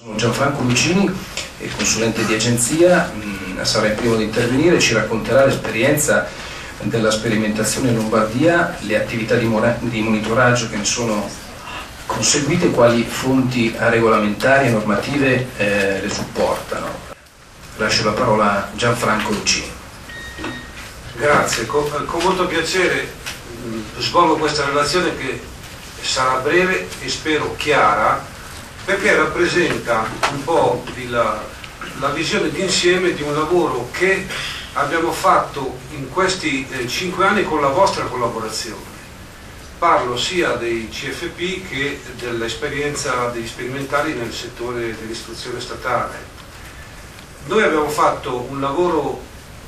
Sono Gianfranco Lucini, consulente di agenzia. Mm, sarà il primo di intervenire. Ci racconterà l'esperienza della sperimentazione in Lombardia, le attività di, di monitoraggio che ne sono conseguite, quali fonti regolamentari e normative eh, le supportano. Lascio la parola a Gianfranco Lucini. Grazie, con, con molto piacere mh, svolgo questa relazione che sarà breve e spero chiara perché rappresenta un po' la, la visione d'insieme di un lavoro che abbiamo fatto in questi eh, cinque anni con la vostra collaborazione. Parlo sia dei CFP che dell'esperienza degli sperimentali nel settore dell'istruzione statale. Noi abbiamo fatto un lavoro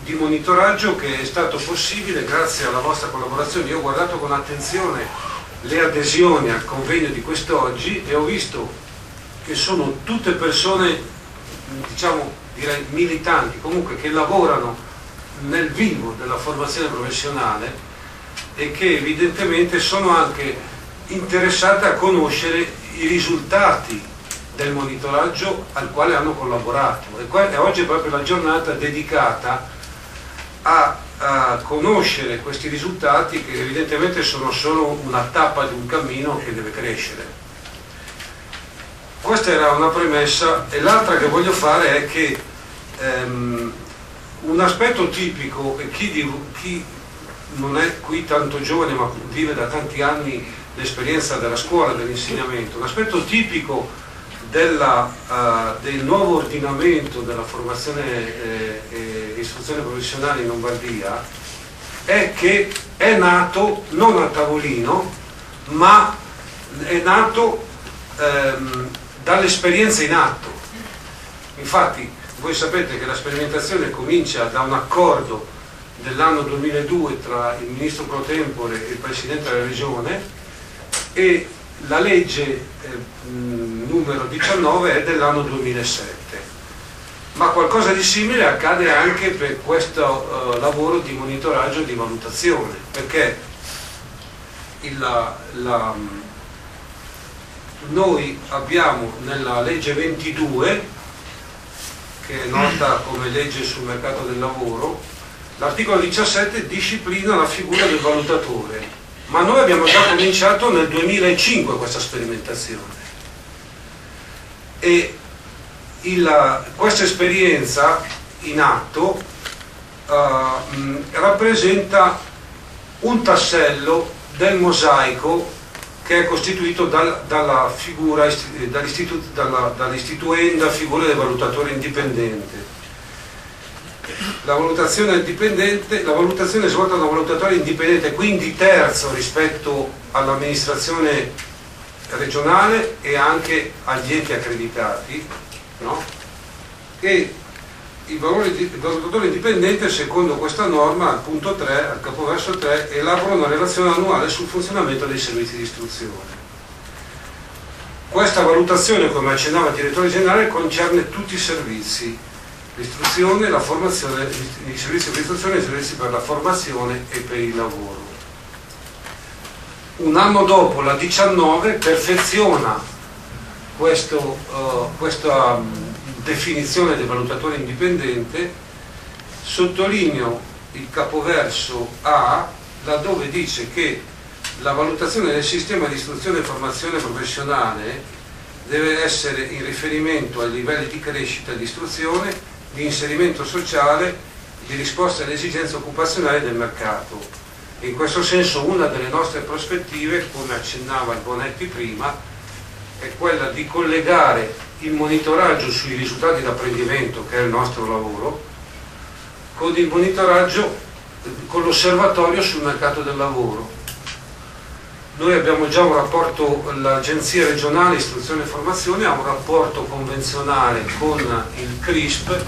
di monitoraggio che è stato possibile grazie alla vostra collaborazione. Io ho guardato con attenzione le adesioni al convegno di quest'oggi e ho visto che sono tutte persone, diciamo, direi militanti, comunque che lavorano nel vivo della formazione professionale e che evidentemente sono anche interessate a conoscere i risultati del monitoraggio al quale hanno collaborato e oggi è proprio la giornata dedicata a, a, conoscere questi risultati che evidentemente sono solo una tappa di un cammino che deve crescere. Questa era una premessa e l'altra che voglio fare è che ehm, un aspetto tipico, e chi, chi non è qui tanto giovane ma vive da tanti anni l'esperienza della scuola, dell'insegnamento, un aspetto tipico della, uh, del nuovo ordinamento della formazione eh, e istruzione professionale in Lombardia è che è nato non a tavolino ma è nato ehm, dall'esperienza in atto. Infatti voi sapete che la sperimentazione comincia da un accordo dell'anno 2002 tra il ministro pro tempore e il presidente della regione e la legge eh, numero 19 è dell'anno 2007. Ma qualcosa di simile accade anche per questo eh, lavoro di monitoraggio e di valutazione, perché il, la, noi abbiamo nella legge 22 che è nota come legge sul mercato del lavoro, l'articolo 17 disciplina la figura del valutatore, ma noi abbiamo già cominciato nel 2005 questa sperimentazione. E il, questa esperienza in atto uh, rappresenta un tassello del mosaico che è costituito dal, dalla figura, dall'istitu, dalla, dall'istituenda figura del valutatore indipendente. La valutazione, la valutazione è svolta da un valutatore indipendente, quindi terzo rispetto all'amministrazione regionale e anche agli enti accreditati, no? e il, valore di, il valutatore indipendente, secondo questa norma, al punto 3, al capoverso 3, elabora una relazione annuale sul funzionamento dei servizi di istruzione. Questa valutazione, come accennava il direttore generale, concerne tutti i servizi, l'istruzione, la formazione, i servizi per l'istruzione i servizi per la formazione e per il lavoro. Un anno dopo, la 19, perfeziona questo, uh, questa definizione del valutatore indipendente, sottolineo il capoverso A laddove dice che la valutazione del sistema di istruzione e formazione professionale deve essere in riferimento ai livelli di crescita di istruzione, di inserimento sociale, di risposta alle esigenze occupazionali del mercato. In questo senso una delle nostre prospettive, come accennava il Bonetti prima, è quella di collegare il monitoraggio sui risultati d'apprendimento, che è il nostro lavoro, con il monitoraggio, con l'osservatorio sul mercato del lavoro. noi abbiamo già un rapporto, l'Agenzia regionale istruzione e formazione ha un rapporto convenzionale con il CRISP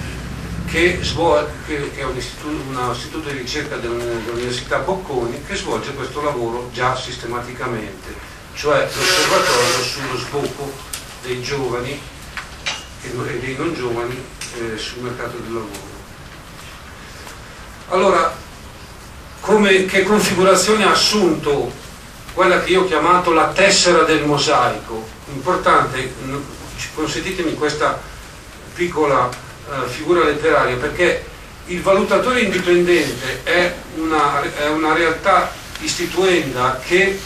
che, svolge, che è un istituto, un istituto, di ricerca dell'Università Bocconi che svolge questo lavoro già sistematicamente, cioè l'osservatorio sullo sbocco dei giovani e dei non giovani eh, sul mercato del lavoro. Allora, come, che configurazione ha assunto quella che io ho chiamato la tessera del mosaico? Importante, consentitemi questa piccola uh, figura letteraria, perché il valutatore indipendente è una, è una realtà istituenda che,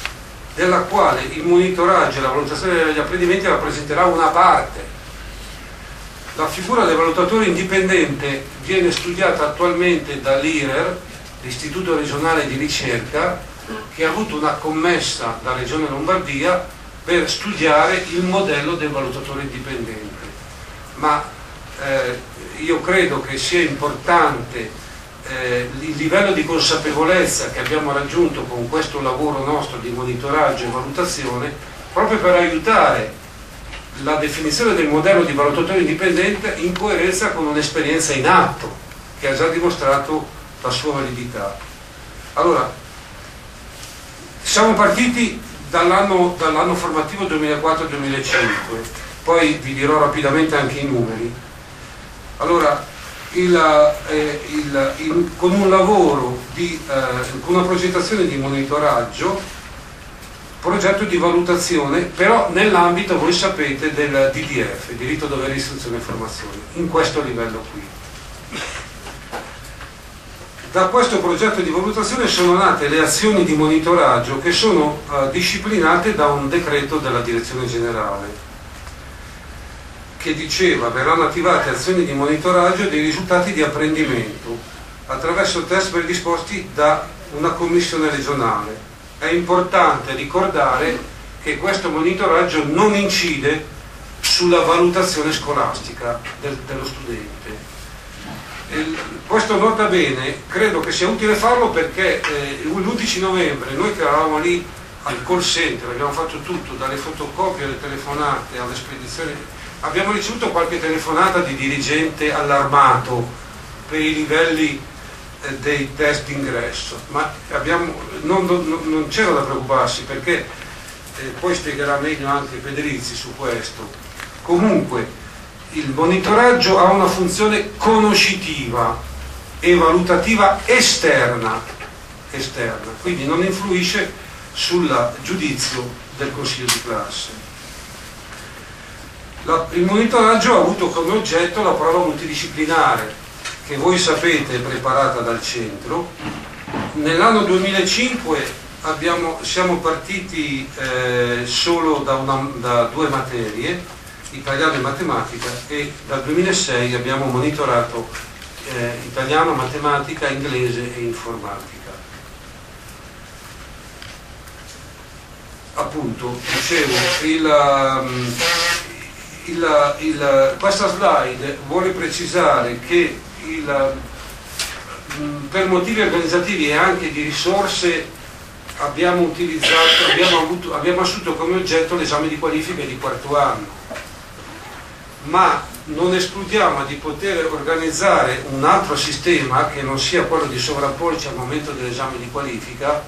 della quale il monitoraggio e la valutazione degli apprendimenti rappresenterà una parte la figura del valutatore indipendente viene studiata attualmente dall'IRER, l'Istituto regionale di ricerca, che ha avuto una commessa da Regione Lombardia per studiare il modello del valutatore indipendente. Ma eh, io credo che sia importante eh, il livello di consapevolezza che abbiamo raggiunto con questo lavoro nostro di monitoraggio e valutazione proprio per aiutare la definizione del modello di valutatore indipendente in coerenza con un'esperienza in atto che ha già dimostrato la sua validità. Allora, siamo partiti dall'anno, dall formativo 2004-2005, poi vi dirò rapidamente anche i numeri. Allora, il, eh, il, il, con un lavoro, di, eh, con una progettazione di monitoraggio progetto di valutazione, però nell'ambito, voi sapete, del DDF, diritto, dovere, istruzione e formazione, in questo livello qui. Da questo progetto di valutazione sono nate le azioni di monitoraggio che sono uh, disciplinate da un decreto della direzione generale che diceva verranno attivate azioni di monitoraggio dei risultati di apprendimento attraverso test predisposti da una commissione regionale è importante ricordare che questo monitoraggio non incide sulla valutazione scolastica del, dello studente. Il, questo nota bene, credo che sia utile farlo perché eh, l'11 novembre noi che eravamo lì al call center, abbiamo fatto tutto, dalle fotocopie alle telefonate alle spedizioni, abbiamo ricevuto qualche telefonata di dirigente allarmato per i livelli eh, dei test d'ingresso, ma abbiamo, non, non, non c'era da preoccuparsi perché eh, poi spiegherà meglio anche Federizi su questo. Comunque il monitoraggio ha una funzione conoscitiva e valutativa esterna, esterna quindi non influisce sul giudizio del consiglio di classe. Il monitoraggio ha avuto come oggetto la prova multidisciplinare che voi sapete è preparata dal centro. Nell'anno 2005 abbiamo, siamo partiti eh, solo da, una, da, due materie, italiano e matematica, e dal 2006 abbiamo monitorato eh, italiano, matematica, inglese e informatica. Appunto, dicevo, il, um, il, il, questa slide vuole precisare che il, mm, per motivi organizzativi e anche di risorse abbiamo, utilizzato, abbiamo, avuto, abbiamo assunto come oggetto l'esame di qualifica di quarto anno, ma non escludiamo di poter organizzare un altro sistema che non sia quello di sovrapporci al momento dell'esame di qualifica,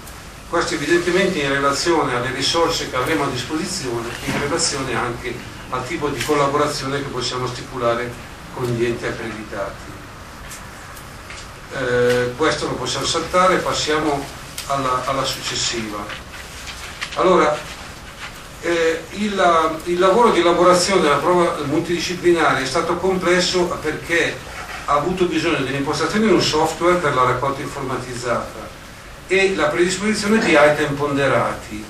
questo evidentemente in relazione alle risorse che avremo a disposizione in relazione anche al tipo di collaborazione che possiamo stipulare con gli enti accreditati eh, questo lo possiamo saltare, passiamo alla, alla successiva. Allora, eh, il, il, lavoro di elaborazione della prova multidisciplinare è stato complesso perché ha avuto bisogno dell'impostazione di un software per la raccolta informatizzata e la predisposizione di item ponderati.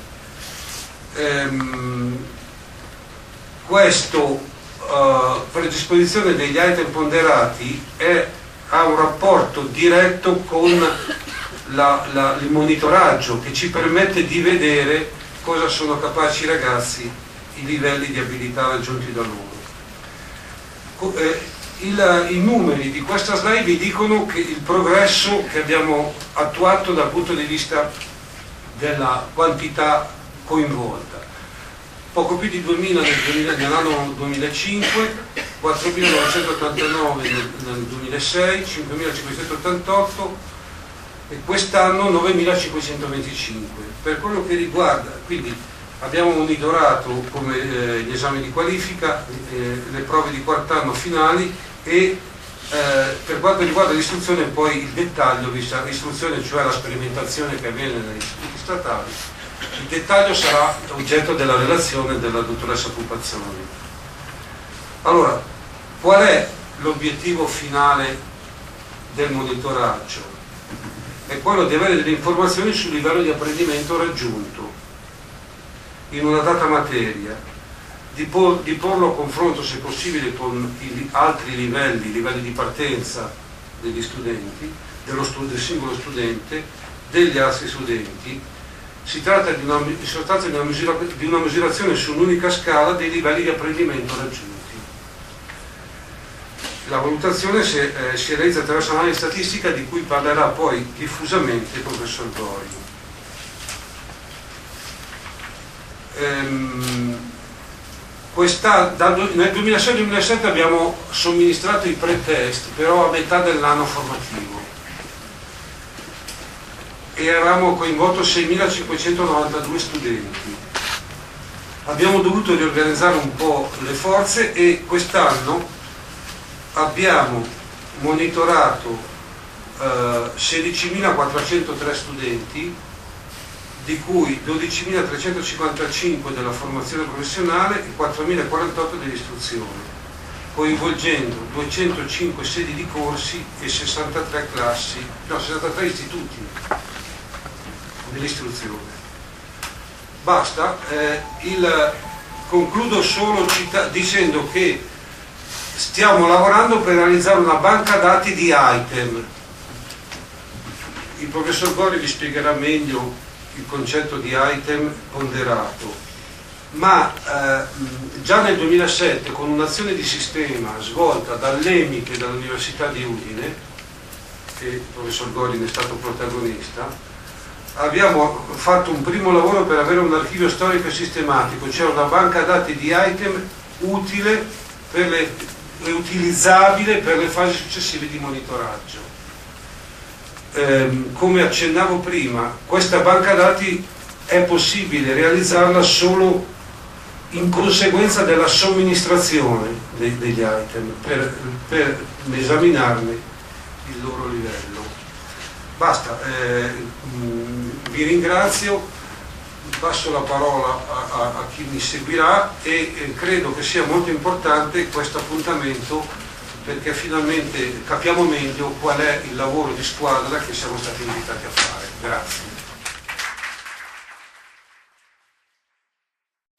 Ehm, questa uh, predisposizione degli item ponderati è ha un rapporto diretto con la, la, il monitoraggio che ci permette di vedere cosa sono capaci i ragazzi, i livelli di abilità raggiunti da loro. Eh, il, I numeri di questa slide vi dicono che il progresso che abbiamo attuato dal punto di vista della quantità coinvolta. Poco più di 2.000 nel, 2000, nell'anno 2005, 4.989 nel, nel 2006, 5.588 e quest'anno 9.525. Per quello che riguarda, quindi abbiamo monitorato come eh, gli esami di qualifica, eh, le prove di quart'anno finali e eh, per quanto riguarda l'istruzione poi il dettaglio, l'istruzione cioè la sperimentazione che avviene negli istituti statali, il dettaglio sarà oggetto della relazione della dottoressa Pupazzoni. Allora, qual è l'obiettivo finale del monitoraggio? È quello di avere delle informazioni sul livello di apprendimento raggiunto in una data materia di, por, di porlo a confronto se possibile con i, altri livelli, livelli di partenza degli studenti, dello del singolo studente, degli altri studenti. Si tratta di una, di una, misura, di una misurazione su un'unica scala dei livelli di apprendimento raggiunti. La valutazione si, eh, si realizza attraverso un'analisi statistica di cui parlerà poi diffusamente il professor Gori. Ehm, nel 2006-2007 abbiamo somministrato i pre-test, però a metà dell'anno formativo e avevamo coinvolto 6.592 studenti. Abbiamo dovuto riorganizzare un po' le forze e quest'anno abbiamo monitorato eh, 16.403 studenti di cui 12.355 della formazione professionale e 4.048 dell'istruzione, coinvolgendo 205 sedi di corsi e 63 classi, no, 63 istituti dell'istruzione. Basta, eh, il, concludo solo cita- dicendo che stiamo lavorando per realizzare una banca dati di item. Il professor Gori vi spiegherà meglio il concetto di item ponderato, ma eh, già nel 2007 con un'azione di sistema svolta dall'EMIC e dall'Università di Udine, che il professor Gori è stato protagonista, abbiamo fatto un primo lavoro per avere un archivio storico e sistematico, cioè una banca dati di item utile per le, utilizzabile per le fasi successive di monitoraggio ehm, come accennavo prima, questa banca dati è possibile realizzarla solo in conseguenza della somministrazione dei, degli item per, per, esaminarne il loro livello. Basta, eh, mh, vi ringrazio, passo la parola a, a, a chi mi seguirà e eh, credo che sia molto importante questo appuntamento perché finalmente capiamo meglio qual è il lavoro di squadra che siamo stati invitati a fare. Grazie.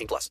18 plus.